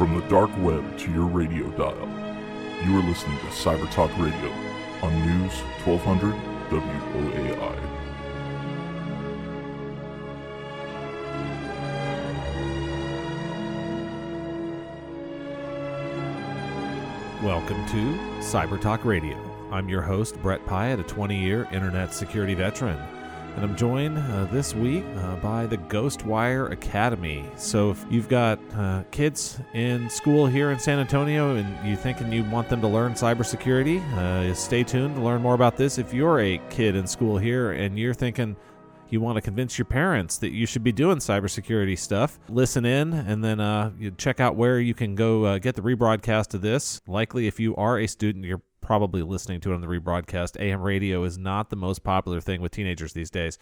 From the dark web to your radio dial, you are listening to Cyber Talk Radio on News 1200 WOAI. Welcome to Cyber Talk Radio. I'm your host, Brett Pyatt, a 20 year internet security veteran. And I'm joined uh, this week uh, by the Ghostwire Academy. So, if you've got uh, kids in school here in San Antonio and you're thinking you want them to learn cybersecurity, uh, stay tuned to learn more about this. If you're a kid in school here and you're thinking, you want to convince your parents that you should be doing cybersecurity stuff, listen in and then uh, check out where you can go uh, get the rebroadcast of this. Likely, if you are a student, you're probably listening to it on the rebroadcast. AM radio is not the most popular thing with teenagers these days.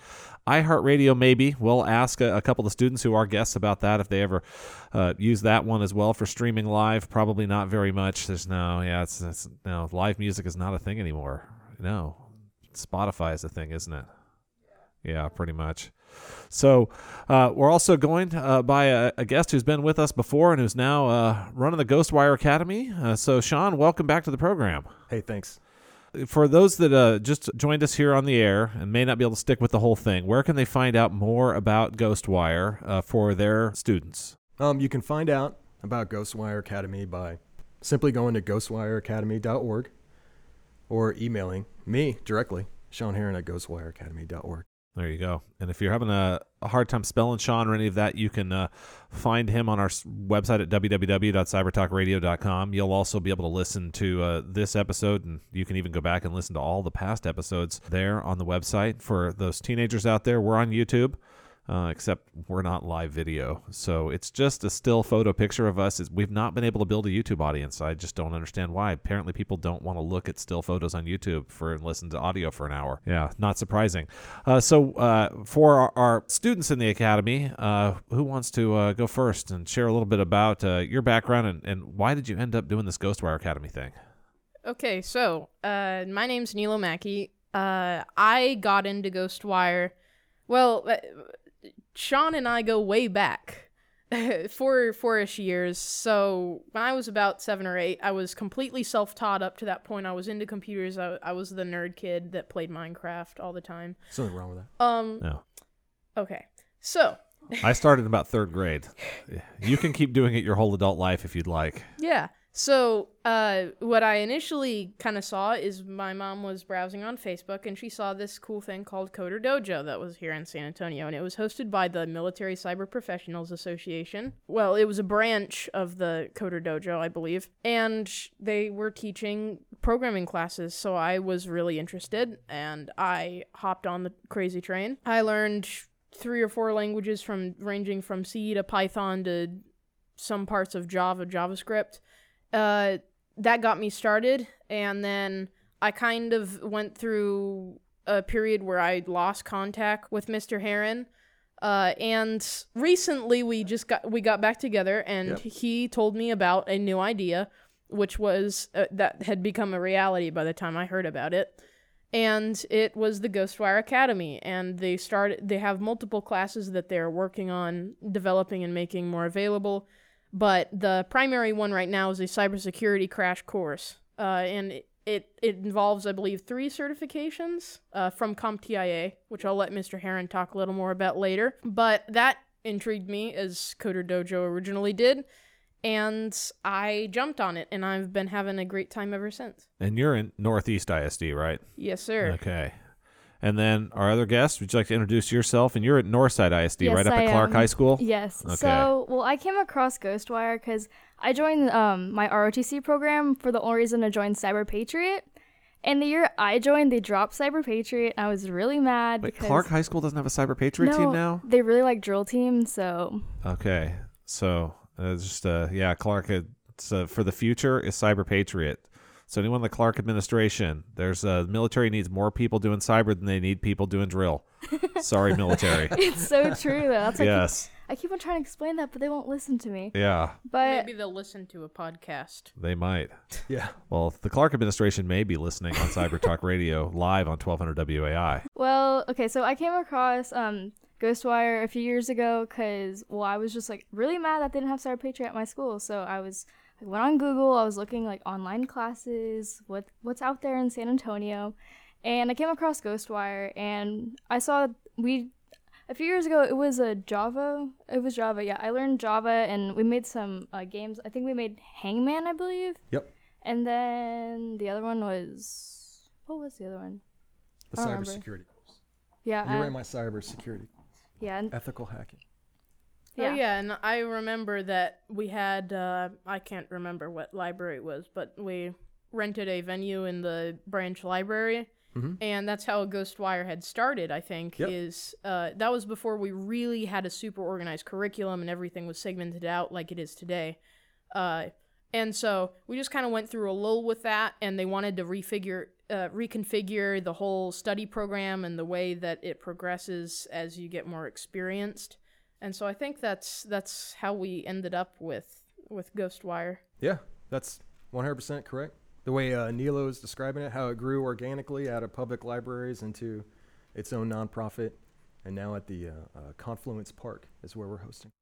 iHeartRadio, maybe. We'll ask a, a couple of students who are guests about that if they ever uh, use that one as well for streaming live. Probably not very much. There's no, yeah, it's, it's no, live music is not a thing anymore. No, Spotify is a thing, isn't it? Yeah, pretty much. So uh, we're also going uh, by a, a, guest who's been with us before and who's now uh, running the Ghostwire Academy. Uh, so Sean, welcome back to the program. Hey, thanks. For those that uh, just joined us here on the air and may not be able to stick with the whole thing, where can they find out more about Ghostwire uh, for their students? Um, you can find out about Ghostwire Academy by simply going to ghostwireacademy.org or emailing me directly, Sean Heron at ghostwireacademy.org. There you go. And if you're having a, a hard time spelling Sean or any of that, you can uh, find him on our website at www.cybertalkradio.com. You'll also be able to listen to uh, this episode, and you can even go back and listen to all the past episodes there on the website. For those teenagers out there, we're on YouTube uh, except we're not live video. So it's just a still photo picture of us. We've not been able to build a YouTube audience. I just don't understand why. Apparently, people don't want to look at still photos on YouTube for and listen to audio for an hour. Yeah, not surprising. Uh, so uh, for our, our, students in the academy, uh, who wants to uh, go first and share a little bit about uh, your background and, and why did you end up doing this Ghostwire Academy thing? Okay, so my name's Nilo Mackey. I got into Ghostwire. Well, Sean and I go way back. four four-ish years. So when I was about seven or eight, I was completely self-taught up to that point. I was into computers. I, I was the nerd kid that played Minecraft all the time. Something wrong with that? Um. No. Okay. So. I started in about third grade. You can keep doing it your whole adult life if you'd like. Yeah. So, uh, what I initially kind of saw is my mom was browsing on Facebook and she saw this cool thing called Coder Dojo that was here in San Antonio, and it was hosted by the Military Cyber Professionals Association. Well, it was a branch of the Coder Dojo, I believe, and they were teaching programming classes, so I was really interested and I hopped on the crazy train. I learned three or four languages from ranging from C to Python to some parts of Java, JavaScript uh, that got me started, and then I kind of went through a period where I lost contact with Mr. Heron. Uh, and recently we just got we got back together, and yep. he told me about a new idea, which was uh, that had become a reality by the time I heard about it. And it was the Ghostwire Academy, and they started. They have multiple classes that they're working on developing and making more available but the primary one right now is a cybersecurity crash course, uh, and it, it, it involves, I believe, three certifications uh, from CompTIA, which I'll let Mr. Heron talk a little more about later. But that intrigued me as Coder Dojo originally did, and I jumped on it, and I've been having a great time ever since. And you're in Northeast ISD, right? Yes, sir. Okay. And then our other guest, would you like to introduce yourself? And you're at Northside ISD, yes, right up I at Clark am. High School? Yes. Okay. So, well, I came across Ghostwire because I joined um, my ROTC program for the only reason to join Cyber Patriot. And the year I joined, they dropped Cyber Patriot. And I was really mad. Wait, Clark High School doesn't have a Cyber Patriot no, team now? They really like drill team, so. Okay. So, uh, just, uh, yeah, Clark, it's, uh, for the future is Cyber Patriot. So anyone in the Clark administration, there's uh, the military needs more people doing cyber than they need people doing drill. Sorry, military. it's so true though. That's like yes. I keep on trying to explain that, but they won't listen to me. Yeah. But maybe they'll listen to a podcast. They might. Yeah. Well, the Clark administration may be listening on Cyber Talk Radio live on 1200 WOAI. Well, okay, so I came across um Ghostwire a few years ago because, well, I was just like really mad that they didn't have Cyber Patriot at my school. So I was I went on Google. I was looking like online classes, what what's out there in San Antonio, and I came across Ghostwire, and I saw we a few years ago it was a Java. It was Java. Yeah, I learned Java, and we made some uh, games. I think we made Hangman, I believe. Yep. And then the other one was what was the other one? The cybersecurity course. Yeah. You I- ran my cybersecurity. yeah. and- Ethical hacking. Yeah. Oh yeah, and I remember that we had uh, I can't remember what library it was, but we rented a venue in the branch library, Mhm. and that's how Ghostwire had started. I think Yep. is uh, that was before we really had a super organized curriculum and everything was segmented out like it is today. Uh, and so we just kind of went through a lull with that, and they wanted to refigure, uh, reconfigure the whole study program and the way that it progresses as you get more experienced. And so I think that's that's how we ended up with with Ghostwire. Yeah, that's 100% correct. The way uh, Nilo is describing it, how it grew organically out of public libraries into its own nonprofit, and now at the uh, uh, Confluence Park is where we're hosting.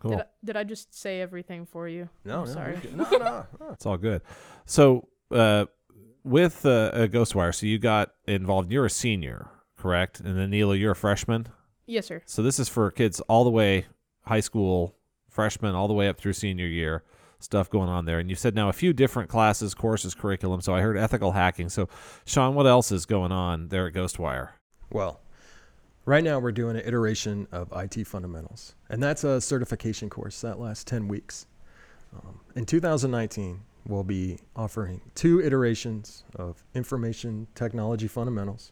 Cool. Did I, did I just say everything for you? No, I'm no, sorry. you're no, no, no. It's all good. So, uh, with uh, uh, Ghostwire, so you got involved. You're a senior, correct? And then Neela, you're a freshman. Yes, sir. So this is for kids all the way high school, freshman, all the way up through senior year. Stuff going on there, and you said now a few different classes, courses, curriculum. So I heard ethical hacking. So, Sean, what else is going on there at Ghostwire? Well, right now we're doing an iteration of IT fundamentals, and that's a certification course that lasts 10 weeks. Um, in 2019, we'll be offering two iterations of information technology fundamentals,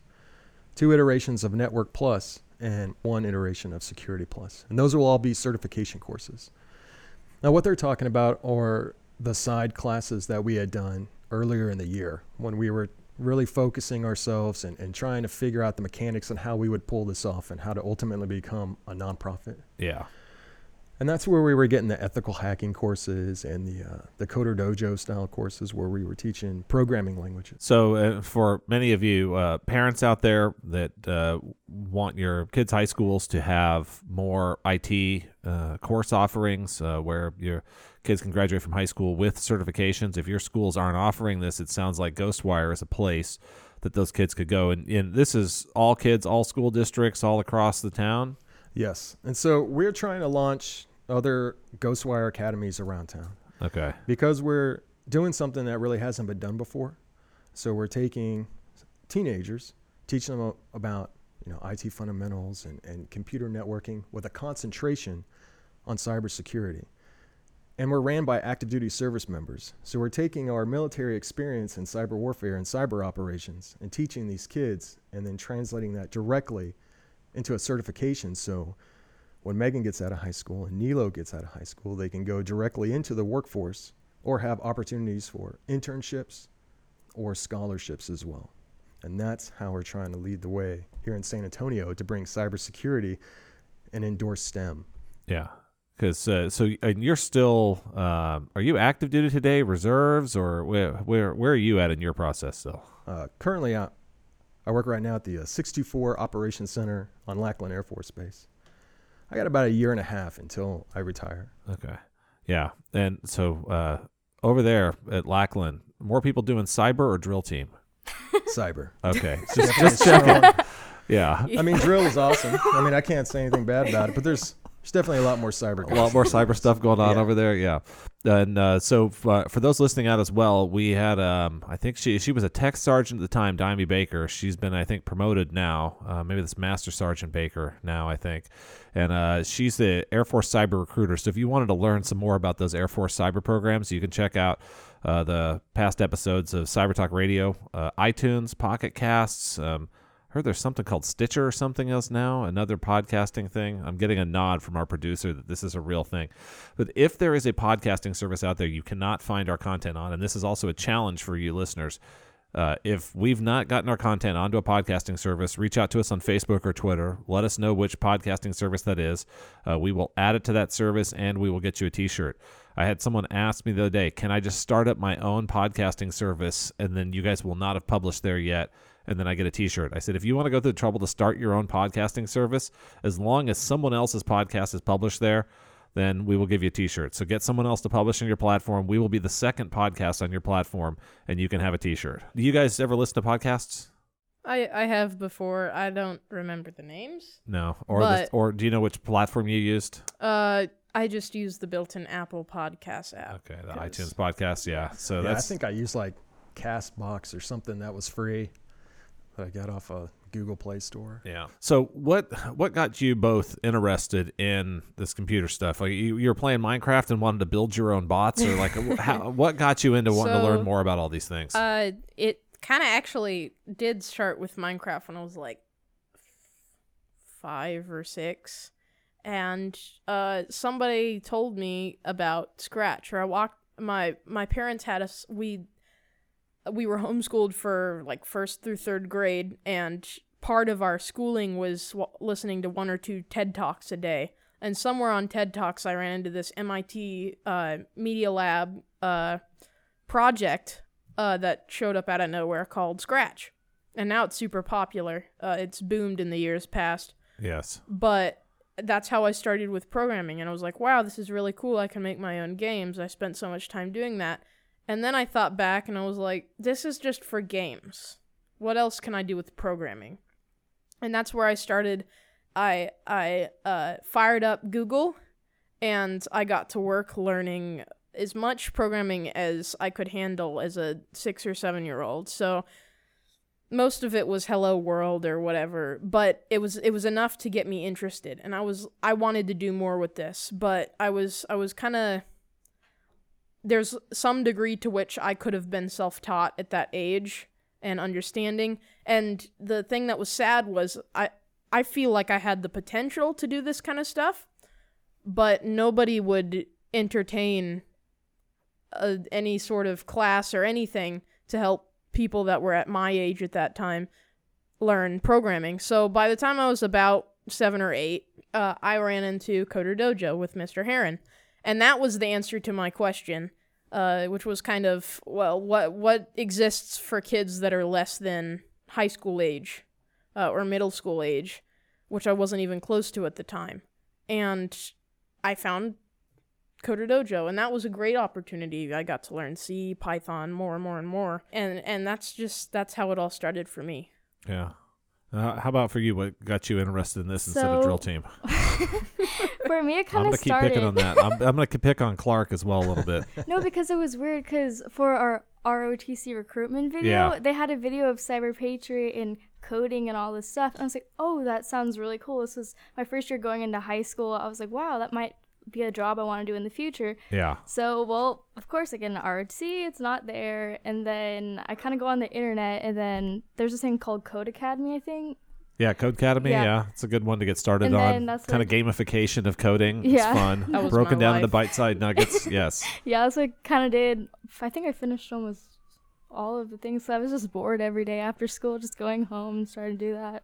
two iterations of Network Plus, and one iteration of Security Plus. And those will all be certification courses. Now, what they're talking about are the side classes that we had done earlier in the year when we were really focusing ourselves and, and trying to figure out the mechanics and how we would pull this off and how to ultimately become a nonprofit. Yeah. And that's where we were getting the ethical hacking courses and the uh, the Coder Dojo style courses where we were teaching programming languages. So, uh, for many of you uh, parents out there that uh, want your kids' high schools to have more IT uh, course offerings uh, where your kids can graduate from high school with certifications, if your schools aren't offering this, it sounds like Ghostwire is a place that those kids could go. And, and this is all kids, all school districts, all across the town. Yes. And so we're trying to launch other Ghostwire academies around town. Okay. because we're doing something that really hasn't been done before. So we're taking teenagers, teaching them about you know IT fundamentals and, and computer networking with a concentration on cybersecurity. And we're ran by active duty service members. So we're taking our military experience in cyber warfare and cyber operations and teaching these kids and then translating that directly into a certification. So when Megan gets out of high school and Nilo gets out of high school, they can go directly into the workforce or have opportunities for internships or scholarships as well. And that's how we're trying to lead the way here in San Antonio to bring cybersecurity and endorse STEM. Yeah. Because uh, so and you're still um, are you active duty today, reserves, or where where where are you at in your process still? Uh, currently, I, I work right now at the uh, 624 Operations Center on Lackland Air Force Base. I got about a year and a half until I retire. Okay. Yeah. And so uh, over there at Lackland, more people doing cyber or drill team? Cyber. Okay. just just checking. Yeah. I mean, drill is awesome. I mean, I can't say anything bad about it, but there's there's definitely a lot more cyber. A lot more cyber stuff going on Yeah. over there. Yeah. And uh, so f- uh, for those listening out as well, we had um, I think she she was a tech sergeant at the time, Dimey Baker. She's been I think promoted now. Uh, maybe this Master Sergeant Baker now I think, and uh, she's the Air Force cyber recruiter. So if you wanted to learn some more about those Air Force cyber programs, you can check out uh, the past episodes of Cyber Talk Radio, uh, iTunes, Pocket Casts. Um, heard there's something called Stitcher or something else now, another podcasting thing. I'm getting a nod from our producer that this is a real thing. But if there is a podcasting service out there you cannot find our content on, and this is also a challenge for you listeners, Uh, if we've not gotten our content onto a podcasting service, reach out to us on Facebook or Twitter. Let us know which podcasting service that is. Uh, we will add it to that service and we will get you a t shirt. I had someone ask me the other day, can I just start up my own podcasting service and then you guys will not have published there yet? And then I get a t shirt. I said, if you want to go through the trouble to start your own podcasting service, as long as someone else's podcast is published there, then we will give you a t-shirt. So get someone else to publish on your platform. We will be the second podcast on your platform and you can have a t-shirt. Do you guys ever listen to podcasts? I I have before. I don't remember the names. No. Or the, or do you know which platform you used? Uh, I just use the built-in Apple Podcast app. Okay, the iTunes podcast, yeah. So yeah, I think I used like Castbox or something that was free that I got off a Google Play Store. Yeah. So what what got you both interested in this computer stuff? Like you, you were playing Minecraft and wanted to build your own bots, or like how, what got you into wanting to learn more about all these things? Uh, it kind of actually did start with Minecraft when I was like five or six, and uh, somebody told me about Scratch. Or I walked my my parents had us we we were homeschooled for like first through third grade, and part of our schooling was w- listening to one or two TED talks a day. And somewhere on TED Talks, I ran into this MIT uh, Media Lab uh, project uh, that showed up out of nowhere called Scratch. And now it's super popular. Uh, it's boomed in the years past. yes. But that's how I started with programming. And I was like, wow, this is really cool. I can make my own games. I spent so much time doing that. And then I thought back and I was like, this is just for games. What else can I do with programming? And that's where I started. I I uh, fired up Google and I got to work learning as much programming as I could handle as a six or seven year old. So most of it was hello world or whatever but it was it was enough to get me interested and i was i wanted to do more with this but i was i was kind of there's some degree to which i could have been self-taught at that age and understanding and the thing that was sad was i i feel like i had the potential to do this kind of stuff but nobody would entertain uh, any sort of class or anything to help people that were at my age at that time learn programming. So by the time I was about seven or eight, uh, I ran into Coder Dojo with Mr. Heron, and that was the answer to my question, uh, which was kind of well, what what exists for kids that are less than high school age uh, or middle school age, which I wasn't even close to at the time, and I found Coder Dojo, and that was a great opportunity. I got to learn C, Python, more and more and more, and and that's just that's how it all started for me. Yeah. Uh, how about for you? What got you interested in this instead of drill team? For me, it I'm kind gonna of keep picking on that. I'm, I'm gonna pick on Clark as well a little bit. no, because it was weird. Because for our ROTC recruitment video, Yeah. they had a video of Cyber Patriot and coding and all this stuff. And I was like, oh, that sounds really cool. This was my first year going into high school. I was like, wow, that might be a job I want to do in the future. Yeah. So, well, of course, I get an ROTC, it's not there. And then I kind of go on the internet, and then there's this thing called Codecademy, I think. Yeah, Codecademy. Yeah. Yeah. it's a good one to get started And on. then that's Kind of gamification of coding. Yeah. It's fun. That was Broken my down into bite-sized nuggets. yes. Yeah, that's what I kind of did. I think I finished almost all of the things. So I was just bored every day after school, just going home and starting to do that.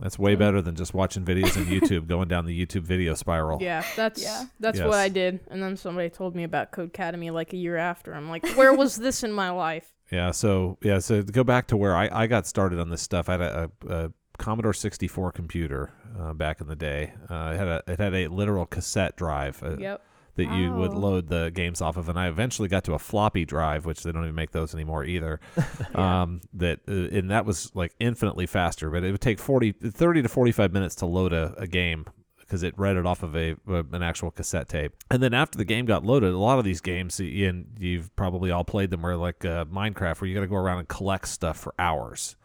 That's way better than just watching videos on YouTube, going down the YouTube video spiral. Yeah, that's Yeah. that's Yes. what I did. And then somebody told me about Codecademy like a year after. I'm like, where was this in my life? Yeah, so yeah, so to go back to where I, I got started on this stuff, I had a, a, a Commodore 64 computer uh, back in the day. Uh, it had a it had a literal cassette drive uh, Yep. That you would load the games off of, and I eventually got to a floppy drive, which they don't even make those anymore either. um, that uh, and that was like infinitely faster, but it would take 40, 30 to forty five minutes to load a, a game because it read it off of a uh, an actual cassette tape. And then after the game got loaded, a lot of these games, and you've probably all played them, were like uh, Minecraft, where you got to go around and collect stuff for hours.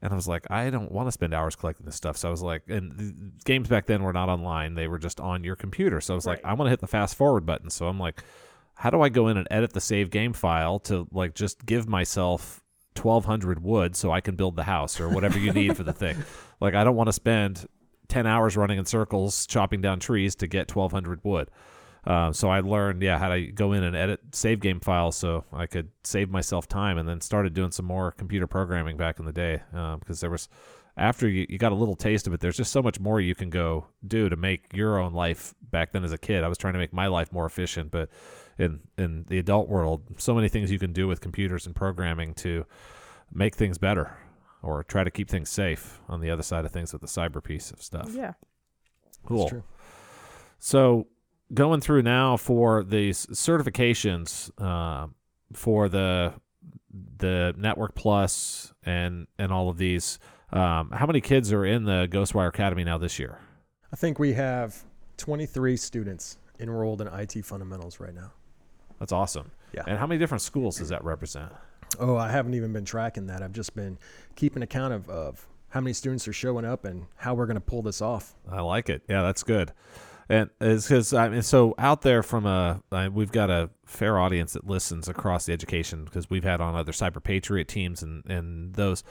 And I was like, I don't want to spend hours collecting this stuff. So I was like, and the games back then were not online; they were just on your computer. So I was like, I want to hit the fast forward button. So I'm like, how do I go in and edit the save game file to like just give myself 1200 wood so I can build the house or whatever you need for the thing. Like I don't want to spend 10 hours running in circles chopping down trees to get 1200 wood. Uh, so I learned, yeah, how to go in and edit save game files so I could save myself time, and then started doing some more computer programming back in the day because there was after you, you got a little taste of it, there's just so much more you can go do to make your own life. Back then, as a kid, I was trying to make my life more efficient, but in in the adult world, so many things you can do with computers and programming to make things better or try to keep things safe on the other side of things with the cyber piece of stuff. Yeah. Cool. true. So going through now for these certifications uh, for the the Network Plus and and all of these. Um, how many kids are in the Ghostwire Academy now this year? I think we have 23 students enrolled in IT fundamentals right now. That's awesome. Yeah. And how many different schools does that represent? Oh, I haven't even been tracking that. I've just been keeping account of, of how many students are showing up and how we're going to pull this off. I like it. Yeah, that's good. And it's because I mean, so out there from a, I, we've got a fair audience that listens across the education because we've had on other Cyber Patriot teams and and those.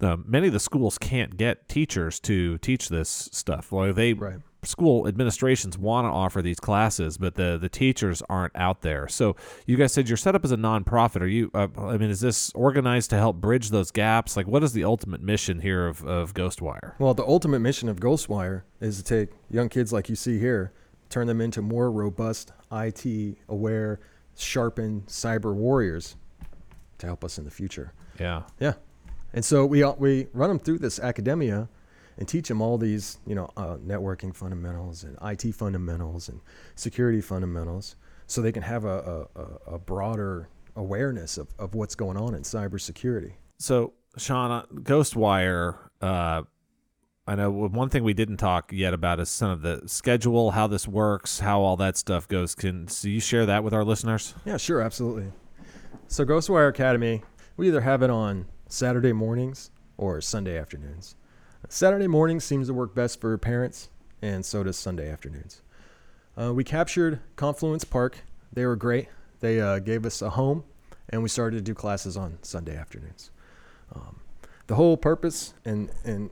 Uh, many of the schools can't get teachers to teach this stuff. Well, they Right. School administrations want to offer these classes, but the the teachers aren't out there. So you guys said you're set up as a nonprofit. Are you? Uh, I mean, is this organized to help bridge those gaps? Like, what is the ultimate mission here of of Ghostwire? Well, the ultimate mission of Ghostwire is to take young kids like you see here, turn them into more robust, IT aware, sharpened cyber warriors to help us in the future. Yeah. Yeah. And so we all- we run them through this academia and teach them all these, you know, uh, networking fundamentals and IT fundamentals and security fundamentals so they can have a, a, a- broader awareness of, of what's going on in cybersecurity. So, Sean, uh, Ghostwire, uh, I know one thing we didn't talk yet about is some of the schedule, how this works, how all that stuff goes. Can so you share that with our listeners? Yeah, sure, absolutely. So Ghostwire Academy, we either have it on Saturday mornings or Sunday afternoons. Saturday mornings seems to work best for parents, and so does Sunday afternoons. Uh, we captured Confluence Park. They were great. They uh, gave us a home, and we started to do classes on Sunday afternoons. Um, the whole purpose and, and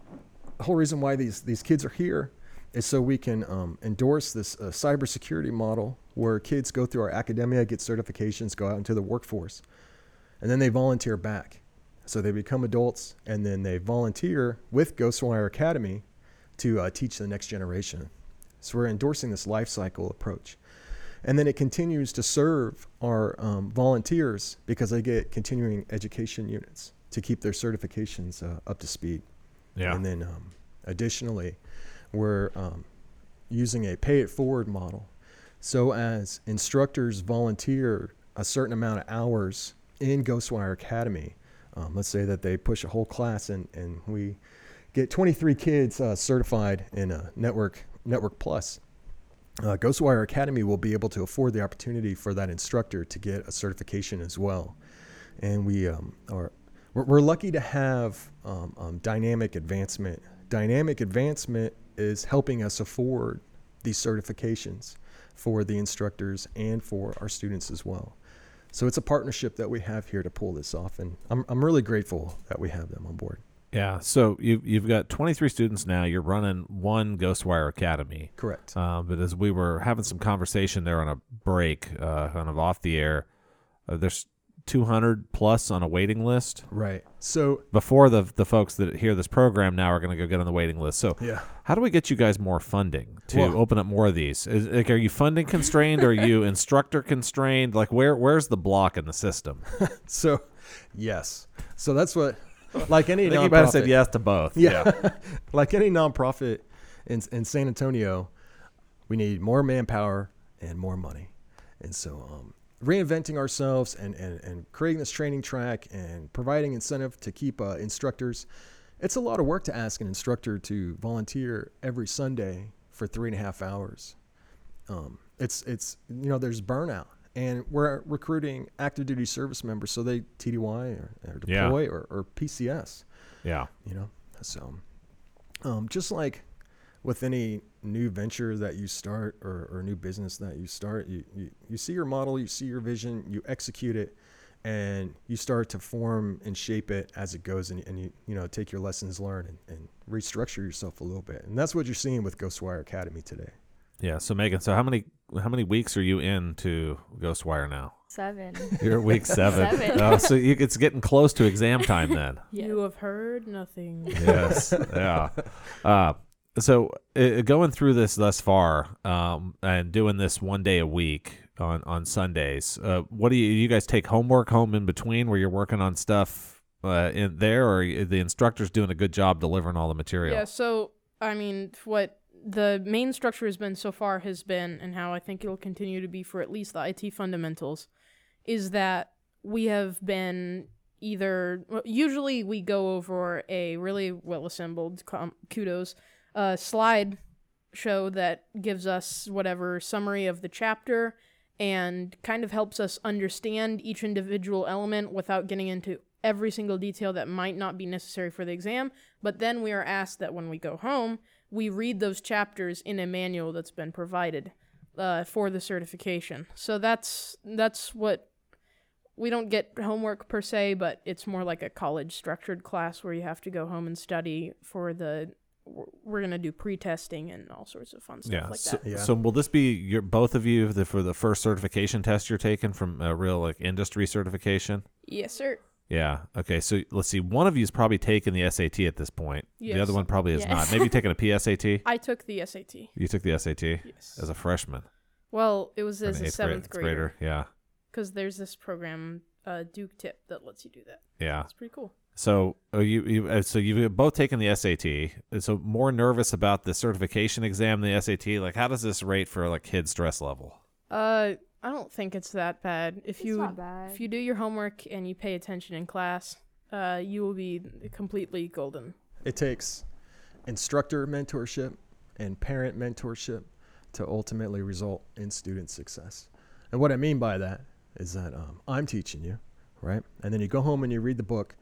the whole reason why these, these kids are here is so we can um, endorse this uh, cybersecurity model where kids go through our academia, get certifications, go out into the workforce, and then they volunteer back. So they become adults, and then they volunteer with Ghostwire Academy to uh, teach the next generation. So we're endorsing this life cycle approach. And then it continues to serve our um, volunteers because they get continuing education units to keep their certifications uh, up to speed. Yeah. And then um, additionally, we're um, using a pay it forward model. So as instructors volunteer a certain amount of hours in Ghostwire Academy, um, let's say that they push a whole class and, and we get 23 kids uh, certified in a network network plus. Uh, Ghostwire Academy will be able to afford the opportunity for that instructor to get a certification as well, and we um, are we're, we're lucky to have um, um, dynamic advancement. Dynamic advancement is helping us afford these certifications for the instructors and for our students as well. So it's a partnership that we have here to pull this off, and I'm, I'm really grateful that we have them on board. Yeah. So you you've got 23 students now. You're running one Ghostwire Academy. Correct. Uh, but as we were having some conversation there on a break, uh, kind of off the air, uh, there's 200 plus on a waiting list. Right. So Before the the folks that hear this program now are going to go get on the waiting list. So yeah. how do we get you guys more funding to Well- open up more of these? Is, like, are you funding constrained? are you instructor constrained? Like where where's the block in the system? So yes. So that's what like any I think nonprofit. you better said yes to both. Yeah. like any nonprofit in, in San Antonio, we need more manpower and more money. And so um, reinventing ourselves and, and, and creating this training track and providing incentive to keep uh, instructors, it's a lot of work to ask an instructor to volunteer every Sunday for three and a half hours. Um, it's, it's, you know, there's burnout. And we're recruiting active duty service members, so they TDY or, or Yeah. deploy or, or PCS Yeah. you know so um, just like with any new venture that you start or, or new business that you start you, you, you see your model you see your vision you execute it and you start to form and shape it as it goes and, and you you know take your lessons learned and, and restructure yourself a little bit and that's what you're seeing with ghostwire academy today Yeah. So Megan, so how many how many weeks are you into Ghostwire now? Seven. You're at week seven. Seven. Oh, so you, it's getting close to exam time then. You have heard nothing. yes. Yeah. Uh, so uh, going through this thus far, um, and doing this one day a week on on Sundays, uh, what do you you guys take homework home in between where you're working on stuff uh, in there, or the instructor's doing a good job delivering all the material? Yeah, so I mean, what the main structure has been so far has been, and how I think it'll continue to be for at least the IT fundamentals, is that we have been either usually we go over a really well assembled com- kudos uh, slide show that gives us whatever summary of the chapter and kind of helps us understand each individual element without getting into every single detail that might not be necessary for the exam. But then we are asked that when we go home, we read those chapters in a manual that's been provided uh, for the certification. So that's that's what we don't get homework per se, but it's more like a college structured class where you have to go home and study for the. We're gonna do pre-testing and all sorts of fun stuff Yeah. like so, that. Yeah. so will this be your both of you the, for the first certification test you're taking from a real like industry certification? Yes, sir. Yeah. Okay. So let's see. One of you's probably taken the SAT at this point. Yes. The other one probably is Yes. not. Maybe taking a PSAT. I took the SAT. You took the SAT Yes. as a freshman. Well, it was as a seventh grade- grader Yeah. because there's this program, uh, Duke Tip, that lets you do that. Yeah. It's pretty cool. So uh, you, you uh, so you've both taken the SAT. So more nervous about the certification exam the SAT. Like, how does this rate for like kid stress level? Uh, I don't think it's that bad. If It's you not bad. if you do your homework and you pay attention in class, uh, you will be completely golden. It takes instructor mentorship and parent mentorship to ultimately result in student success. And what I mean by that is that um, I'm teaching you, right? And then you go home and you read the book,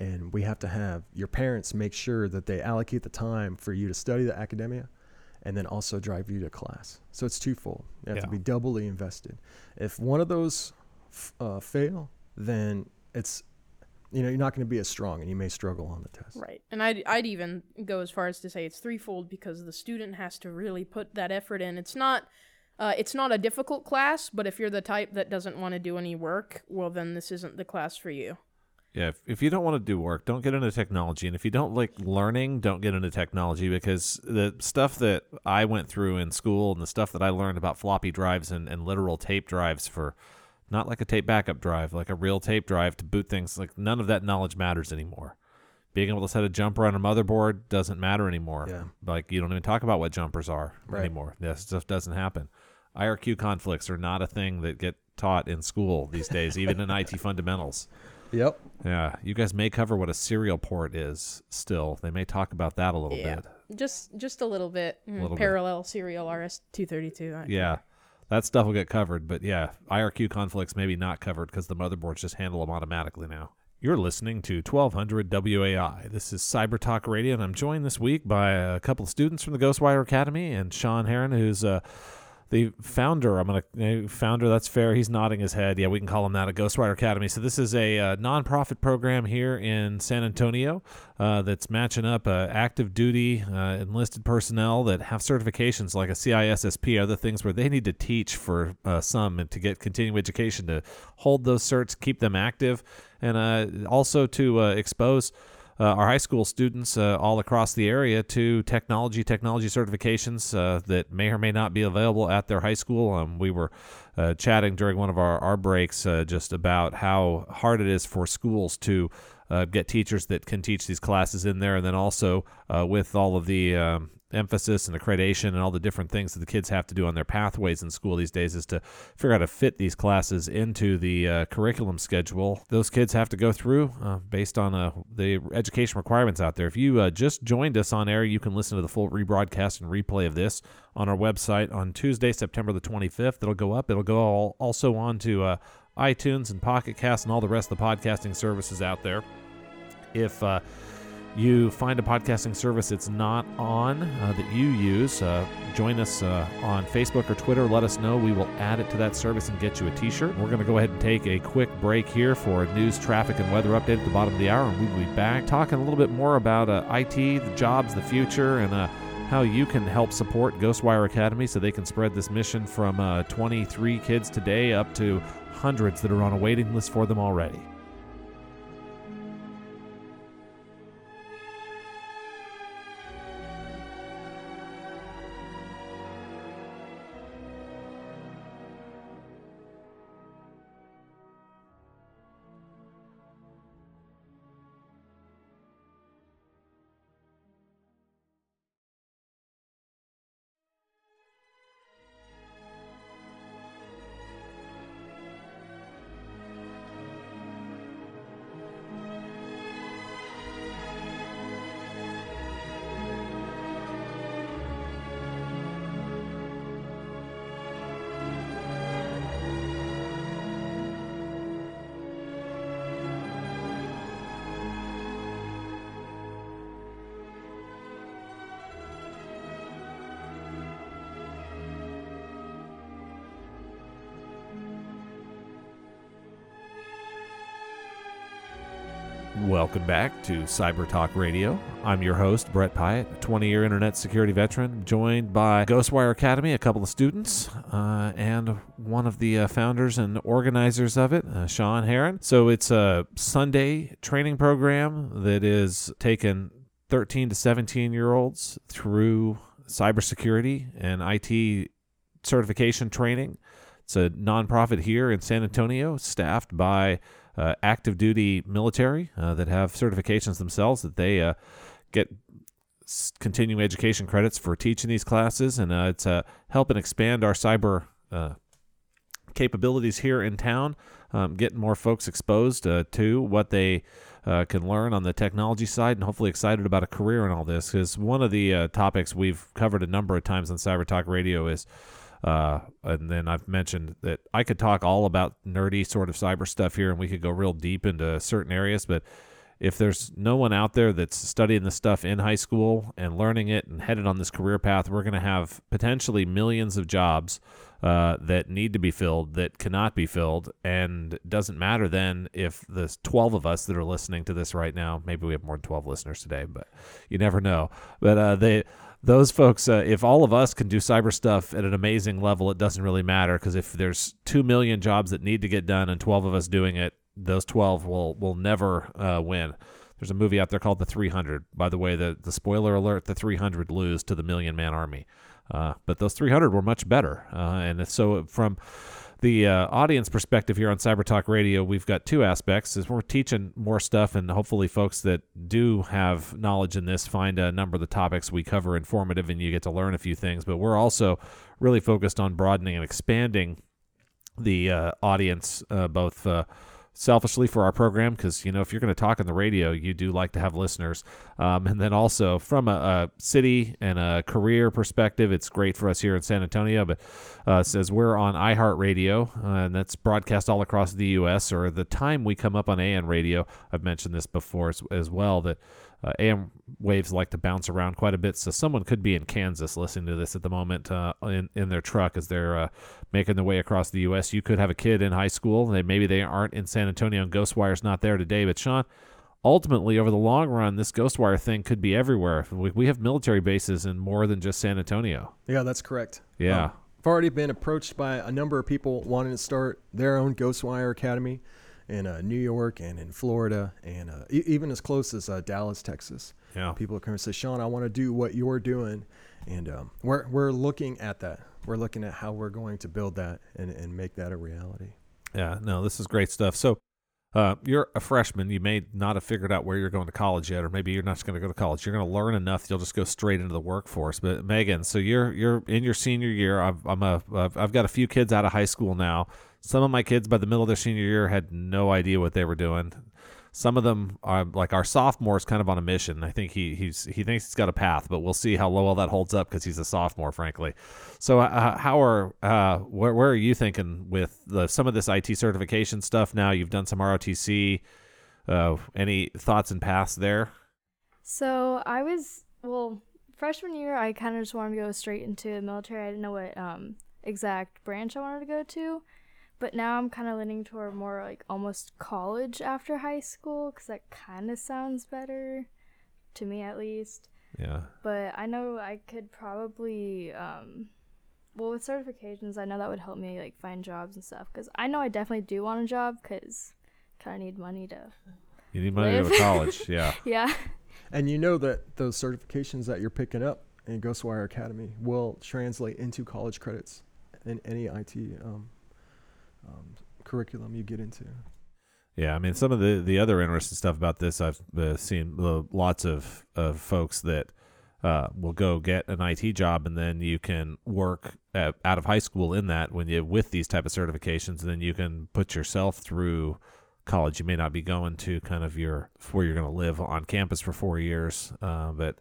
and we have to have your parents make sure that they allocate the time for you to study the academia and then also drive you to class. So it's twofold. You have Yeah. to be doubly invested. If one of those f- uh, fail, then it's you know you're not going to be as strong and you may struggle on the test. Right. And I'd, I'd even go as far as to say it's threefold because the student has to really put that effort in. It's not. Uh, it's not a difficult class, but if you're the type that doesn't want to do any work, well, then this isn't the class for you. Yeah, if, if you don't want to do work, don't get into technology. And if you don't like learning, don't get into technology because the stuff that I went through in school and the stuff that I learned about floppy drives and, and literal tape drives for not like a tape backup drive, like a real tape drive to boot things, like none of that knowledge matters anymore. Being able to set a jumper on a motherboard doesn't matter anymore. Yeah. Like you don't even talk about what jumpers are Right. anymore. That stuff doesn't happen. IRQ conflicts are not a thing that get taught in school these days, even in IT fundamentals. Yep. Yeah, you guys may cover what a serial port is still. They may talk about that a little Yeah. bit. Just just a little bit. Mm, Little bit. parallel serial RS two thirty two. Yeah, that stuff will get covered. But yeah, IRQ conflicts maybe not covered because the motherboards just handle them automatically now. You're listening to 1200 WOAI. This is Cyber Talk Radio, and I'm joined this week by a couple of students from the Ghostwire Academy and Sean Heron, who's uh, the founder. I'm gonna founder. That's fair. He's nodding his head. Yeah, we can call him that. At Ghostwire Academy. So this is a uh, nonprofit program here in San Antonio uh, that's matching up uh, active duty uh, enlisted personnel that have certifications like a CISSP, other things where they need to teach for uh, some and to get continuing education to hold those certs, keep them active, and uh, also to expose uh, our high school students uh, all across the area to technology technology certifications uh, that may or may not be available at their high school. Um, we were uh, chatting during one of our, our breaks uh, just about how hard it is for schools to uh, get teachers that can teach these classes in there, and then also uh, with all of the um, emphasis and accreditation and all the different things that the kids have to do on their pathways in school these days is to figure out how to fit these classes into the uh, curriculum schedule those kids have to go through uh, based on uh, the education requirements out there. If you uh, just joined us on air, you can listen to the full rebroadcast and replay of this on our website on Tuesday, September the 25th. It'll go up. It'll go all, also on to uh, iTunes and Pocket Cast and all the rest of the podcasting services out there. If uh, you find a podcasting service that's not on uh, that you use, uh, join us uh, on Facebook or Twitter. Let us know. We will add it to that service and get you a t shirt. We're going to go ahead and take a quick break here for a news, traffic, and weather update at the bottom of the hour, and we will be back talking a little bit more about uh, IT, the jobs, the future, and uh, how you can help support Ghostwire Academy so they can spread this mission from uh, 23 kids today up to hundreds that are on a waiting list for them already. Welcome back to Cyber Talk Radio. I'm your host, Brett Pyatt, 20 year internet security veteran, joined by Ghostwire Academy, a couple of students, uh, and one of the uh, founders and organizers of it, uh, Sean Heron. So it's a Sunday training program that is taken 13 to 17 year olds through cybersecurity and IT certification training. It's a nonprofit here in San Antonio, staffed by uh, active duty military uh, that have certifications themselves that they uh, get continuing education credits for teaching these classes, and uh, it's uh, helping expand our cyber uh, capabilities here in town, um, getting more folks exposed to what they can learn on the technology side, and hopefully excited about a career in all this. Because one of the topics we've covered a number of times on Cyber Talk Radio is. Uh, and then I've mentioned that I could talk all about nerdy sort of cyber stuff here, and we could go real deep into certain areas. But if there's no one out there that's studying this stuff in high school and learning it and headed on this career path, we're going to have potentially millions of jobs uh, that need to be filled that cannot be filled. And doesn't matter then if the 12 of us that are listening to this right now, maybe we have more than 12 listeners today, but you never know. But uh, they those folks, uh, if all of us can do cyber stuff at an amazing level, it doesn't really matter because if there's two million jobs that need to get done and 12 of us doing it, those 12 will will never uh, win. There's a movie out there called The 300. By the way, the the spoiler alert: the 300 lose to the Million Man Army, uh, but those 300 were much better. Uh, and so from the uh, audience perspective here on Cyber Talk Radio, we've got two aspects. Is we're teaching more stuff, and hopefully, folks that do have knowledge in this find a number of the topics we cover informative, and you get to learn a few things. But we're also really focused on broadening and expanding the uh, audience, uh, both uh, selfishly for our program, because you know if you're going to talk on the radio, you do like to have listeners, um, and then also from a, a, city and a career perspective, it's great for us here in San Antonio. But uh, says we're on iHeartRadio, uh, and that's broadcast all across the U.S. Or the time we come up on AM radio, I've mentioned this before as, as well that uh, AM waves like to bounce around quite a bit, so someone could be in Kansas listening to this at the moment uh, in in their truck as they're uh, making their way across the U.S. You could have a kid in high school, they maybe they aren't in San Antonio, and Ghostwire's not there today. But Sean, ultimately, over the long run, this Ghostwire thing could be everywhere. We, we have military bases in more than just San Antonio. Yeah, that's correct. Yeah. Um, I've already been approached by a number of people wanting to start their own Ghostwire Academy in uh, New York and in Florida and uh, e- even as close as uh, Dallas, Texas. Yeah. People come and say, Sean, I want to do what you're doing. And um, we're, we're looking at that. We're looking at how we're going to build that and, and make that a reality. Yeah, no, this is great stuff. So, uh, you're a freshman. You may not have figured out where you're going to college yet, or maybe you're not going to go to college. You're going to learn enough; you'll just go straight into the workforce. But Megan, so you're you're in your senior year. I've, I'm a I've, I've got a few kids out of high school now. Some of my kids by the middle of their senior year had no idea what they were doing. Some of them are like our sophomore is kind of on a mission. I think he he's he thinks he's got a path, but we'll see how well that holds up because he's a sophomore, frankly. So uh, how are uh, where where are you thinking with the some of this IT certification stuff? Now you've done some ROTC. Uh, any thoughts and paths there? So I was well freshman year. I kind of just wanted to go straight into the military. I didn't know what um, exact branch I wanted to go to, but now I'm kind of leaning toward more like almost college after high school because that kind of sounds better to me at least. Yeah. But I know I could probably, um, well, with certifications, I know that would help me like find jobs and stuff. Cause I know I definitely do want a job, cause kind of need money to. You need money to go to college. Yeah. Yeah. And you know that those certifications that you're picking up in Ghostwire Academy will translate into college credits in any IT um, um, curriculum you get into. Yeah, I mean, some of the, the other interesting stuff about this, I've uh, seen uh, lots of, of folks that uh, will go get an IT job, and then you can work at, out of high school in that when you with these type of certifications, and then you can put yourself through college. You may not be going to kind of your where you're going to live on campus for four years, uh, but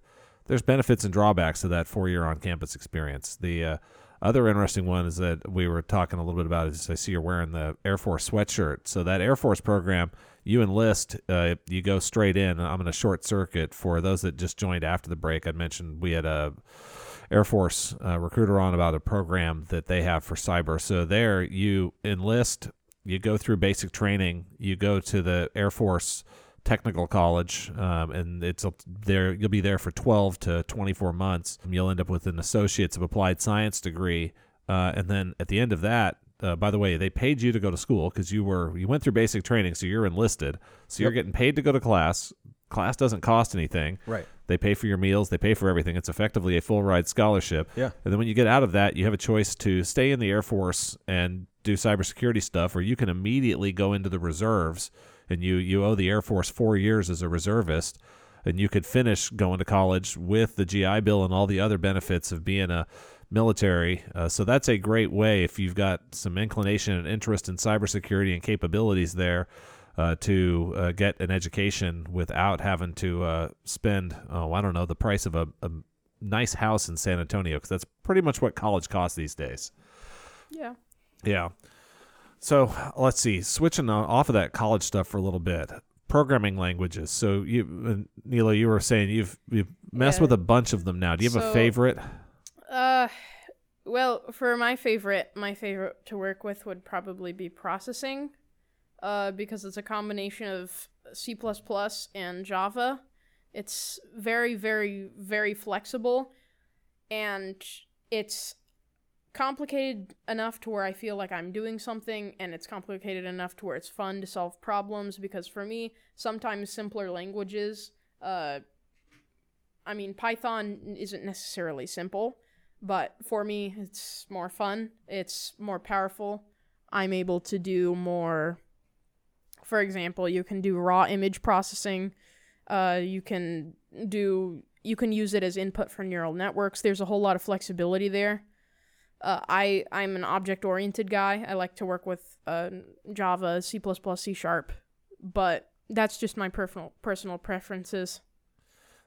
there's benefits and drawbacks to that four year on campus experience. The uh, other interesting one is that we were talking a little bit about is I see you're wearing the Air Force sweatshirt. So that Air Force program, you enlist, uh, you go straight in. I'm in a short circuit for those that just joined after the break. I mentioned we had a Air Force uh, recruiter on about a program that they have for cyber. So there you enlist, you go through basic training, you go to the Air Force technical college um, and it's there you'll be there for 12 to 24 months. You'll end up with an associates of applied science degree uh, and then at the end of that uh, by the way they paid you to go to school because you were you went through basic training so you're enlisted. So you're getting paid to go to class. Class doesn't cost anything. Right. they pay for your meals. They pay for everything. It's effectively a full ride scholarship. Yeah. and then when you get out of that, you have a choice to stay in the Air Force and do cybersecurity stuff, or you can immediately go into the reserves and you, you owe the Air Force four years as a reservist. And you could finish going to college with the GI Bill and all the other benefits of being a military. Uh, so that's a great way if you've got some inclination and interest in cybersecurity and capabilities there. Uh, to uh, get an education without having to uh, spend, oh, I don't know, the price of a, a nice house in San Antonio because that's pretty much what college costs these days. Yeah. Yeah. So let's see. Switching off of that college stuff for a little bit. Programming languages. So you, Nila, you were saying you've you've messed Yeah. with a bunch of them now. Do you have a favorite? Uh, well, for my favorite, my favorite to work with would probably be processing, uh, because it's a combination of C and Java. It's very, very, very flexible, and it's complicated enough to where I feel like I'm doing something, and it's complicated enough to where it's fun to solve problems. Because for me, sometimes simpler languages, uh, I mean, Python isn't necessarily simple, but for me, it's more fun. It's more powerful. I'm able to do more. For example, you can do raw image processing. Uh, you can do. You can use it as input for neural networks. There's a whole lot of flexibility there. Uh, I I'm an object oriented guy. I like to work with uh, Java, C++, C Sharp, but that's just my personal personal preferences.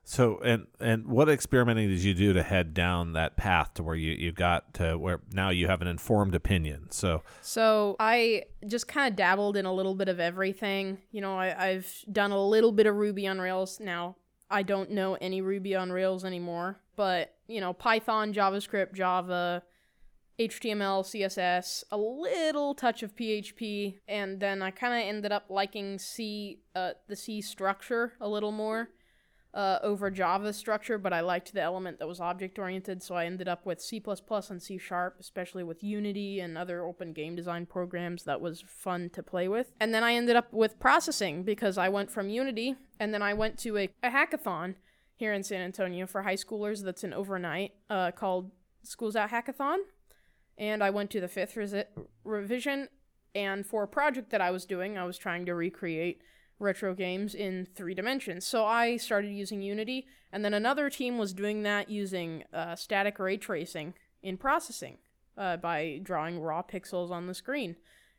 So and and what experimenting did you do to head down that path to where you, you got to where now you have an informed opinion? So So I just kind of dabbled in a little bit of everything. You know, I, I've done a little bit of Ruby on Rails. Now, I don't know any Ruby on Rails anymore, but, you know, Python, JavaScript, Java, HTML, CSS, a little touch of PHP, and then I kind of ended up liking C, uh, the C structure a little more uh, over Java structure, but I liked the element that was object oriented, so I ended up with C and C Sharp, especially with Unity and other open game design programs that was fun to play with. And then I ended up with processing because I went from Unity and then I went to a, a hackathon here in San Antonio for high schoolers that's an overnight uh, called Schools Out Hackathon. And I went to the fifth resi- revision, and for a project that I was doing, I was trying to recreate retro games in three dimensions. So I started using Unity, and then another team was doing that using uh, static ray tracing in processing uh, by drawing raw pixels on the screen.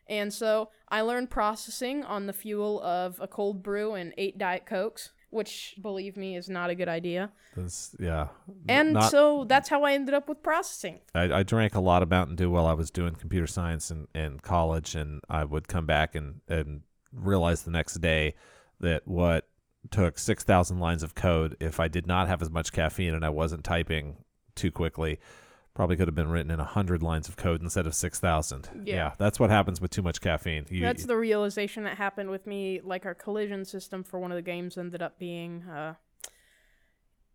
And so I learned processing on the fuel of a cold brew and eight Diet Cokes, which, believe me, is not a good idea. that's yeah. And Not- so that's how I ended up with processing. I, I drank a lot of Mountain Dew while I was doing computer science in, in college, and I would come back and, and realize the next day that what took 6,000 lines of code, if I did not have as much caffeine and I wasn't typing too quickly, probably could have been written in 100 lines of code instead of 6,000. Yeah. that's what happens with too much caffeine. You, That's the realization that happened with me. Like our collision system for one of the games ended up being uh,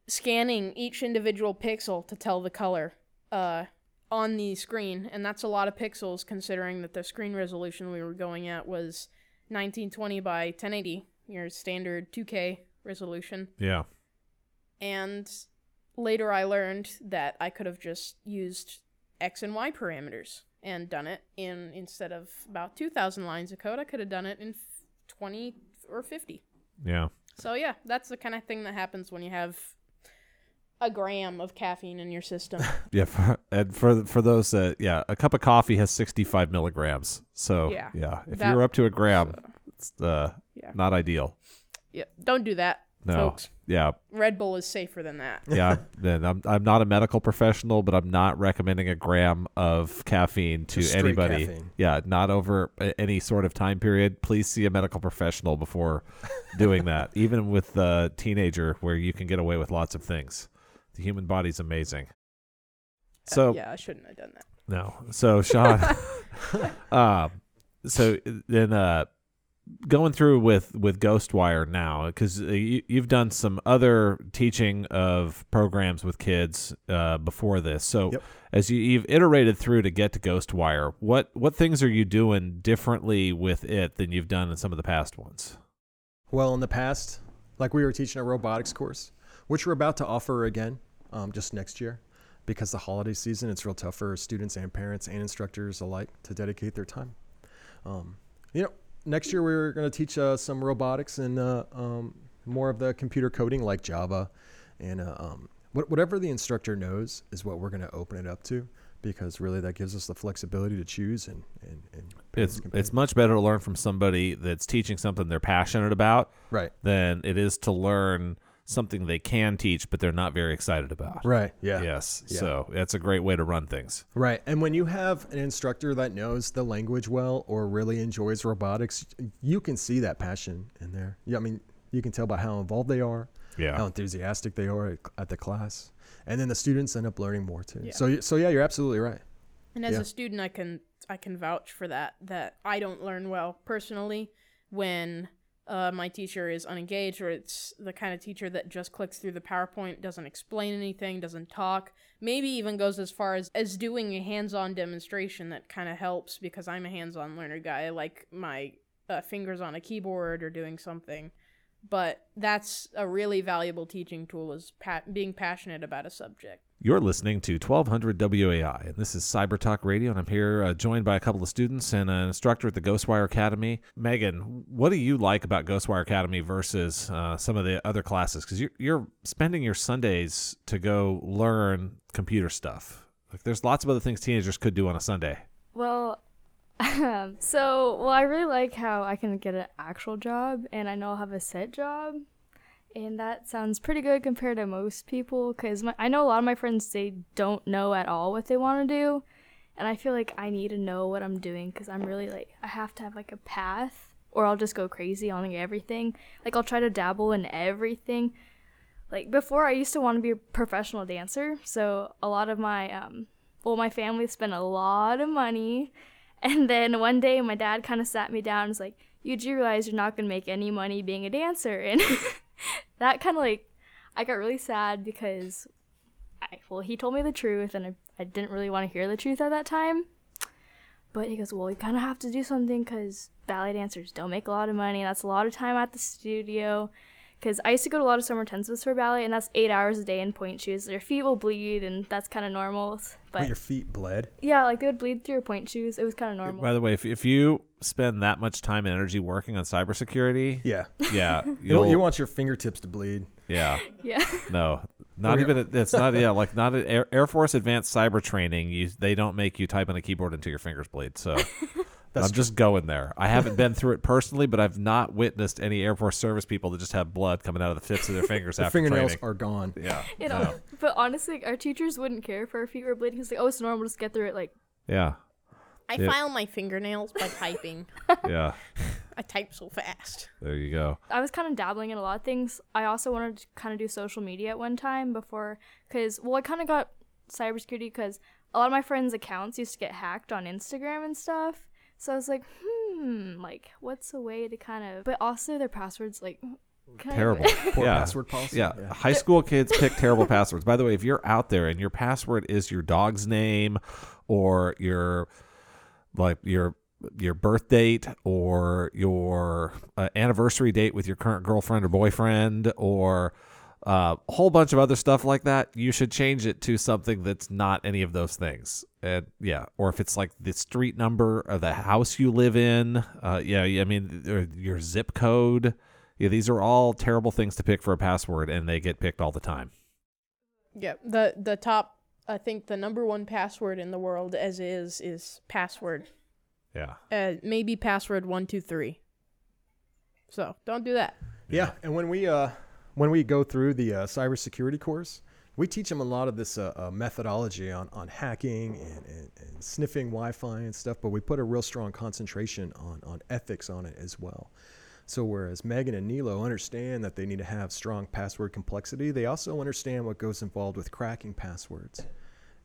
scanning each individual pixel to tell the color uh, on the screen, and that's a lot of pixels considering that the screen resolution we were going at was 1920 by 1080, your standard 2K resolution. Yeah. And later I learned that I could have just used X and Y parameters and done it in instead of about 2,000 lines of code, I could have done it in 20 or 50. Yeah. So yeah, that's the kind of thing that happens when you have a gram of caffeine in your system. Yeah, for, and for for those that yeah, a cup of coffee has sixty five milligrams. So Yeah. yeah, if That- you're up to a gram, it's uh, Yeah. not ideal. yeah, don't do that, No, folks. yeah, Red Bull is safer than that. yeah. then I'm I'm not a medical professional, but I'm not recommending a gram of caffeine to Just straight anybody. caffeine. Yeah, not over a- any sort of time period. Please see a medical professional before doing that. Even with the teenager, where you can get away with lots of things. The human body's amazing. So Uh, yeah, I shouldn't have done that. No. So Sean, um, so then uh, going through with with Ghostwire now because you, you've done some other teaching of programs with kids uh, before this. So Yep. as you, you've iterated through to get to Ghostwire, what what things are you doing differently with it than you've done in some of the past ones? Well, in the past, like we were teaching a robotics course, which we're about to offer again um, just next year because the holiday season, it's real tough for students and parents and instructors alike to dedicate their time. Um, you know, next year we're going to teach uh, some robotics and uh, um, more of the computer coding like Java. And uh, um, what, whatever the instructor knows is what we're going to open it up to because really that gives us the flexibility to choose and, and, and It's it's much better to learn from somebody that's teaching something they're passionate about right. than it is to learn something they can teach but they're not very excited about. Right. Yeah. Yes. Yeah. So that's a great way to run things. Right. And when you have an instructor that knows the language well or really enjoys robotics, you can see that passion in there. Yeah, I mean, you can tell by how involved they are, yeah. how enthusiastic they are at, at the class. And then the students end up learning more too. Yeah. So y- so yeah, you're absolutely right. And as Yeah. a student, I can I can vouch for that. That I don't learn well personally when uh, my teacher is unengaged, or it's the kind of teacher that just clicks through the PowerPoint, doesn't explain anything, doesn't talk, maybe even goes as far as as doing a hands-on demonstration that kind of helps because I'm a hands-on learner guy. I like my uh, fingers on a keyboard or doing something. But that's a really valuable teaching tool is pa- being passionate about a subject. You're listening to 1200 WOAI, and this is Cyber Talk Radio, and I'm here uh, joined by a couple of students and an instructor at the Ghostwire Academy. Megan, what do you like about Ghostwire Academy versus uh, some of the other classes? Because you're, you're spending your Sundays to go learn computer stuff. Like, there's lots of other things teenagers could do on a Sunday. Well, so well, I really like how I can get an actual job, and I know I'll have a set job, and that sounds pretty good compared to most people. Cause I know a lot of my friends they don't know at all what they want to do, and I feel like I need to know what I'm doing because I'm really like I have to have like a path, or I'll just go crazy on everything. Like I'll try to dabble in everything. Like before, I used to want to be a professional dancer, so a lot of my um, well, my family spent a lot of money. And then one day, my dad kind of sat me down and was like, You do realize you're not going to make any money being a dancer. And that kind of like, I got really sad because, I, well, he told me the truth and I, I didn't really want to hear the truth at that time. But he goes, Well, you kind of have to do something because ballet dancers don't make a lot of money. And that's a lot of time at the studio. Because I used to go to a lot of summer intensives for ballet, and that's eight hours a day in pointe shoes. Your feet will bleed, and that's kind of normal. But But your feet bled. yeah, like they would bleed through your pointe shoes. It was kind of normal. By the way, if, if you spend that much time and energy working on cybersecurity, Yeah. yeah, You, you'll, want your fingertips to bleed. yeah, yeah. no, not Or- even. It's not. Yeah, like not at Air, Air Force Advanced Cyber Training. You they don't make you type on a keyboard until your fingers bleed. So That's I'm just going there. I haven't been through it personally, but I've not witnessed any Air Force service people that just have blood coming out of the tips of their fingers The after fingernails training. are gone. yeah, You no. know, but honestly, our teachers wouldn't care if our feet were bleeding. Because like, oh, it's normal. Just get through it. Like, yeah, I Yeah. file my fingernails by typing. yeah. I type so fast. There you go. I was kind of dabbling in a lot of things. I also wanted to kind of do social media at one time before, because well, I kind of got cybersecurity because a lot of my friends' accounts used to get hacked on Instagram and stuff. So I was like, hmm, like what's a way to kind of, but also their passwords like Kind of. terrible. Poor yeah. password policy. Yeah. high school kids pick terrible passwords. By the way, if you're out there and your password is your dog's name or your like your your birth date or your uh, anniversary date with your current girlfriend or boyfriend or uh, a whole bunch of other stuff like that, you should change it to something that's not any of those things. And yeah, or if it's like the street number of the house you live in, uh, yeah, yeah, I mean or your zip code. Yeah, these are all terrible things to pick for a password, and they get picked all the time. Yeah, the the top I think the number one password in the world as is is password. Yeah. Uh, maybe password one two three. So don't do that. Yeah, and when we uh, when we go through the uh, cybersecurity course, we teach them a lot of this uh, uh, methodology on, on hacking and, and, and sniffing Wi-Fi and stuff, but we put a real strong concentration on, on ethics on it as well. So whereas Megan and Nilo understand that they need to have strong password complexity, they also understand what goes involved with cracking passwords,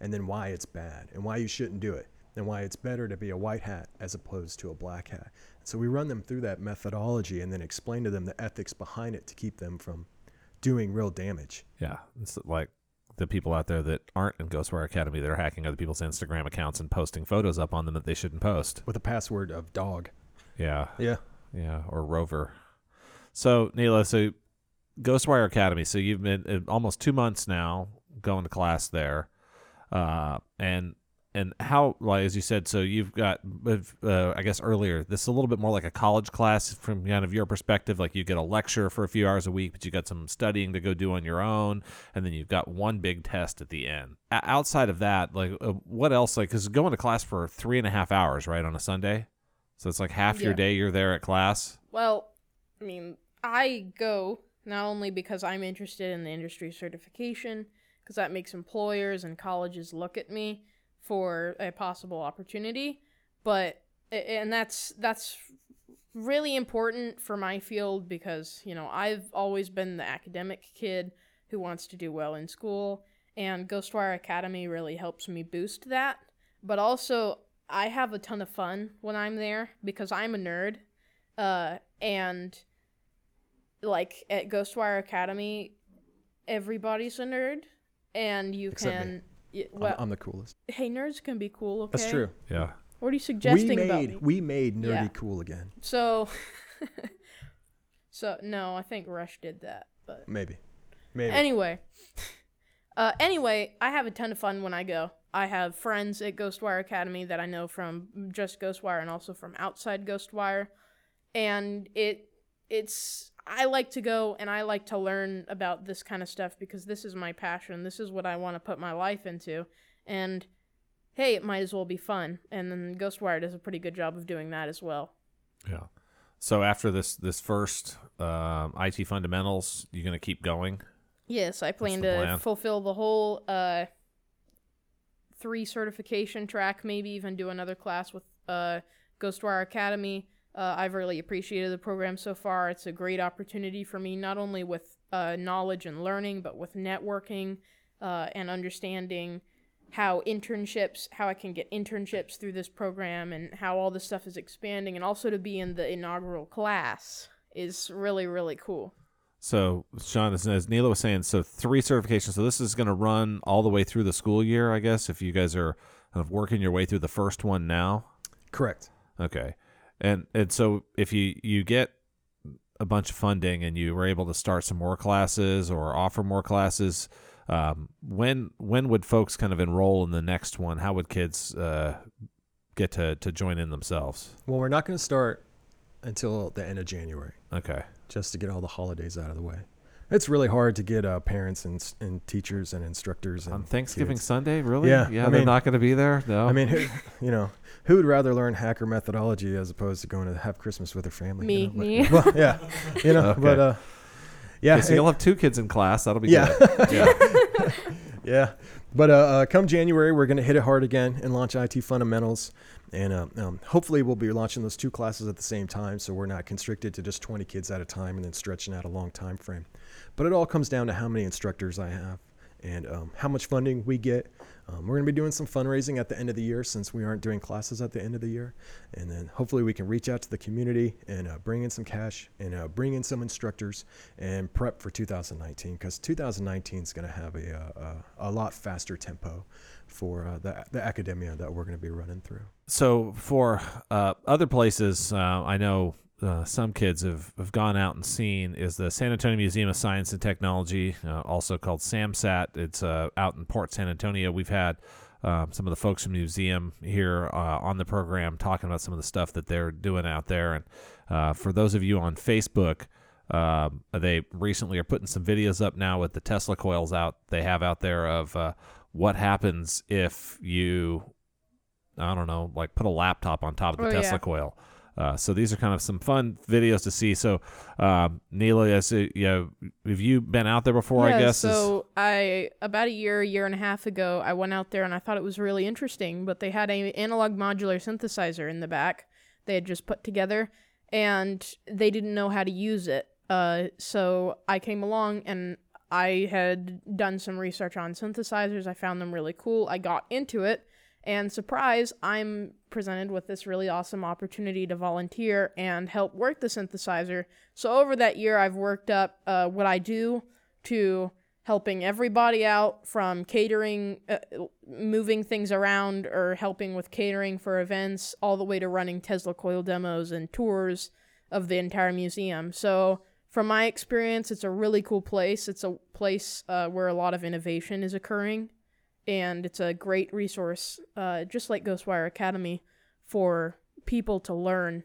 and then why it's bad and why you shouldn't do it, and why it's better to be a white hat as opposed to a black hat. So we run them through that methodology and then explain to them the ethics behind it to keep them from doing real damage. Yeah. It's like the people out there that aren't in Ghostwire Academy that are hacking other people's Instagram accounts and posting photos up on them that they shouldn't post. with a password of dog. Yeah. Yeah. Yeah. Or Rover. So, Neela, so Ghostwire Academy. So you've been uh, almost two months now going to class there. Uh, and and how like as you said so you've got uh, i guess earlier this is a little bit more like a college class from kind of your perspective like you get a lecture for a few hours a week but you got some studying to go do on your own and then you've got one big test at the end. O- outside of that like uh, what else like because going to class for three and a half hours right on a sunday? So it's like half your day you're there at class? Well, I mean, I go not only because I'm interested in the industry certification, because that makes employers and colleges look at me for a possible opportunity, but and that's that's really important for my field because, you know, I've always been the academic kid who wants to do well in school, and Ghostwire Academy really helps me boost that. But also, I have a ton of fun when I'm there because I'm a nerd uh, and like at Ghostwire Academy, everybody's a nerd, and you Except can. y- I'm- I'm, the coolest. hey, nerds can be cool. Okay, That's true. yeah What are you We suggesting about made me? we made nerdy Yeah. cool again. So, so no, I think Rush did that, but Maybe. Maybe. Anyway, uh, anyway, I have a ton of fun when I go. I have friends at Ghostwire Academy that I know from just Ghostwire and also from outside Ghostwire, and it it's I like to go and I like to learn about this kind of stuff because this is my passion. This is what I want to put my life into, and hey, it might as well be fun. And then Ghostwire does a pretty good job of doing that as well. yeah so after this this first um, it fundamentals you're going to keep going Yes, I plan to plan. fulfill the whole uh three certification track, maybe even do another class with uh Ghostwire Academy. Uh, I've really appreciated the program so far. It's a great opportunity for me, not only with uh, knowledge and learning, but with networking uh, and understanding how internships, how I can get internships through this program, and how all this stuff is expanding, and also to be in the inaugural class is really, really cool. So, Sean, as, as Neela was saying, so three certifications. So this is going to run all the way through the school year, I guess. If you guys are kind of working your way through the first one now, Correct. okay. And and so if you you get a bunch of funding and you were able to start some more classes or offer more classes, um, when when would folks kind of enroll in the next one? How would kids uh, get to to join in themselves? Well, we're not going to start until the end of January, Okay. just to get all the holidays out of the way. It's really hard to get uh, parents and, and teachers and instructors and On Thanksgiving kids. Sunday, really? Yeah, yeah. I they're mean- not going to be there. No. I mean, who, you know, who would rather learn hacker methodology as opposed to going to have Christmas with their family? Me. you know? But- Me. Well, yeah, you know, Okay. but uh, yeah, Okay, so it- you'll have two kids in class. That'll be Yeah. good. Yeah. Yeah, but uh, uh, come January, we're going to hit it hard again and launch IT fundamentals, and uh, um, hopefully we'll be launching those two classes at the same time, so we're not constricted to just 20 kids at a time and then stretching out a long time frame. But it all comes down to how many instructors I have and um, how much funding we get. Um, we're going to be doing some fundraising at the end of the year since we aren't doing classes at the end of the year. And then hopefully we can reach out to the community and uh, bring in some cash and uh, bring in some instructors and prep for 2019 because 2019 is going to have a, uh, a, a, lot faster tempo for uh, the, the academia that we're going to be running through. So for uh, other places, uh, I know uh, some kids have, have gone out and seen is the San Antonio Museum of Science and Technology, uh, also called SAMSAT. It's uh, out in Port San Antonio. We've had um, some of the folks from the museum here uh, on the program talking about some of the stuff that they're doing out there. And uh, for those of you on Facebook, um, they recently are putting some videos up now with the Tesla coils out they have out there of uh, what happens if you, I don't know, like put a laptop on top of the Oh, Tesla yeah. coil. Uh, so these are kind of some fun videos to see. So, um, Neela, you know, have you been out there before? yeah, I guess. is- So I about a year, year and a half ago, I went out there and I thought it was really interesting. But they had a analog modular synthesizer in the back. They had just put together, and they didn't know how to use it. Uh, so I came along and I had done some research on synthesizers. I found them really cool. I got into it, and surprise, I'm presented with this really awesome opportunity to volunteer and help work the synthesizer. So over that year, I've worked up uh, what I do to helping everybody out from catering, uh, moving things around, or helping with catering for events, all the way to running Tesla coil demos and tours of the entire museum. So, from my experience, it's a really cool place. It's a place uh, where a lot of innovation is occurring, and it's a great resource, uh, just like Ghostwire Academy, for people to learn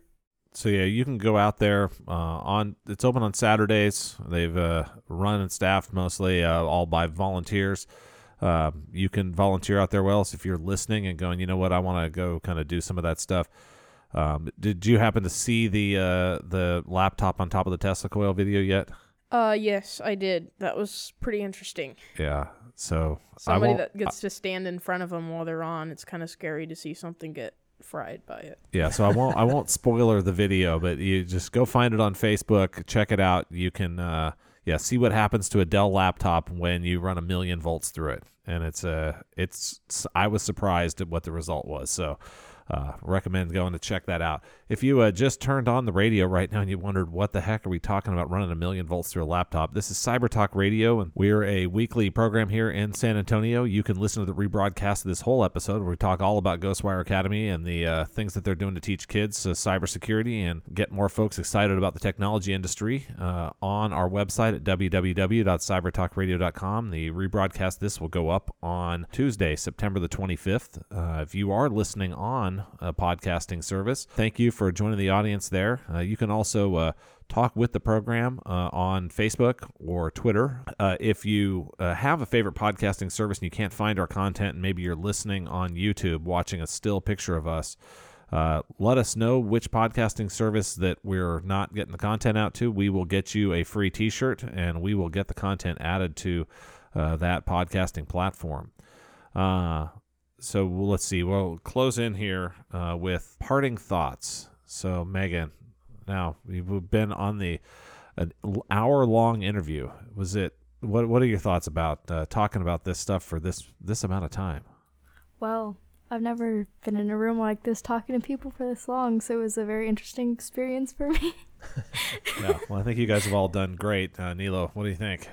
so yeah, you can go out there uh, on. It's open on Saturdays. They've uh, run and staffed mostly uh, all by volunteers. Uh, you can volunteer out there. Well, if you're listening and going, you know what, I want to go kind of do some of that stuff. Um, did you happen to see the uh, the laptop on top of the Tesla coil video yet? Uh, yes, I did. That was pretty interesting. Yeah. So Somebody that gets to stand in front of them while they're on. It's kind of scary to see something get fried by it. Yeah, so I won't I won't spoiler the video, but you just go find it on Facebook, check it out. You can uh yeah, see what happens to a Dell laptop when you run a million volts through it. And it's uh it's I was surprised at what the result was. So uh, recommend going to check that out. If you uh, just turned on the radio right now and you wondered what the heck are we talking about running a million volts through a laptop, this is Cyber Talk Radio, and we're a weekly program here in San Antonio. You can listen to the rebroadcast of this whole episode where we talk all about Ghostwire Academy and the uh, things that they're doing to teach kids uh, cybersecurity and get more folks excited about the technology industry uh, on our website at www.cybertalkradio.com. The rebroadcast this will go up on Tuesday, September the 25th. Uh, if you are listening on a podcasting service, thank you for joining the audience there. Uh, you can also uh, talk with the program uh, on Facebook or Twitter. Uh, if you uh, have a favorite podcasting service and you can't find our content, and maybe you're listening on YouTube, watching a still picture of us, uh, let us know which podcasting service that we're not getting the content out to. We will get you a free t shirt and we will get the content added to that podcasting platform. Uh, so well, let's see. We'll close in here uh, with parting thoughts. So, Megan, now we've been on the an hour long interview. Was it? What What are your thoughts about uh, talking about this stuff for this this amount of time? Well, I've never been in a room like this talking to people for this long, so it was a very interesting experience for me. yeah. Well, I think you guys have all done great. Uh, Nilo, what do you think?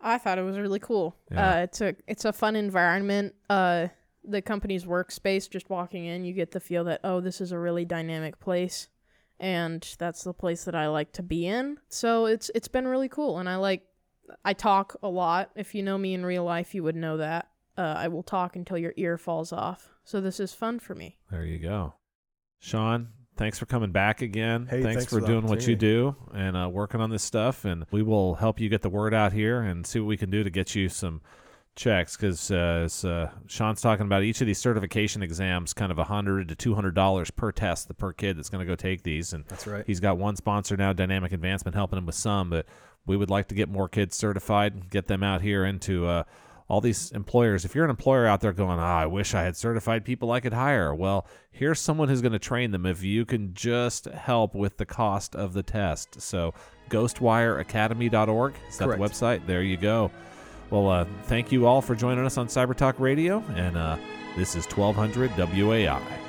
I thought it was really cool. Yeah. Uh, it's a it's a fun environment. Uh, the company's workspace. Just walking in, you get the feel that oh, this is a really dynamic place, and that's the place that I like to be in. So it's it's been really cool, and I like I talk a lot. If you know me in real life, you would know that. Uh, I will talk until your ear falls off. So this is fun for me. There you go. Sean, thanks for coming back again. Hey, thanks, thanks for for doing what you do and uh, working on this stuff. And we will help you get the word out here and see what we can do to get you some checks. Because uh, uh, Sean's talking about each of these certification exams, kind of a hundred to two hundred dollars per test, the per kid that's going to go take these. And That's right. He's got one sponsor now, Dynamic Advancement, helping him with some, but we would like to get more kids certified, get them out here into uh, all these employers. If you're an employer out there going, ah, I wish I had certified people I could hire, well, here's someone who's going to train them if you can just help with the cost of the test. So, ghostwireacademy.org is that Correct. the website? There you go. Well, uh, thank you all for joining us on Cyber Talk Radio, and uh, this is 1200 WOAI.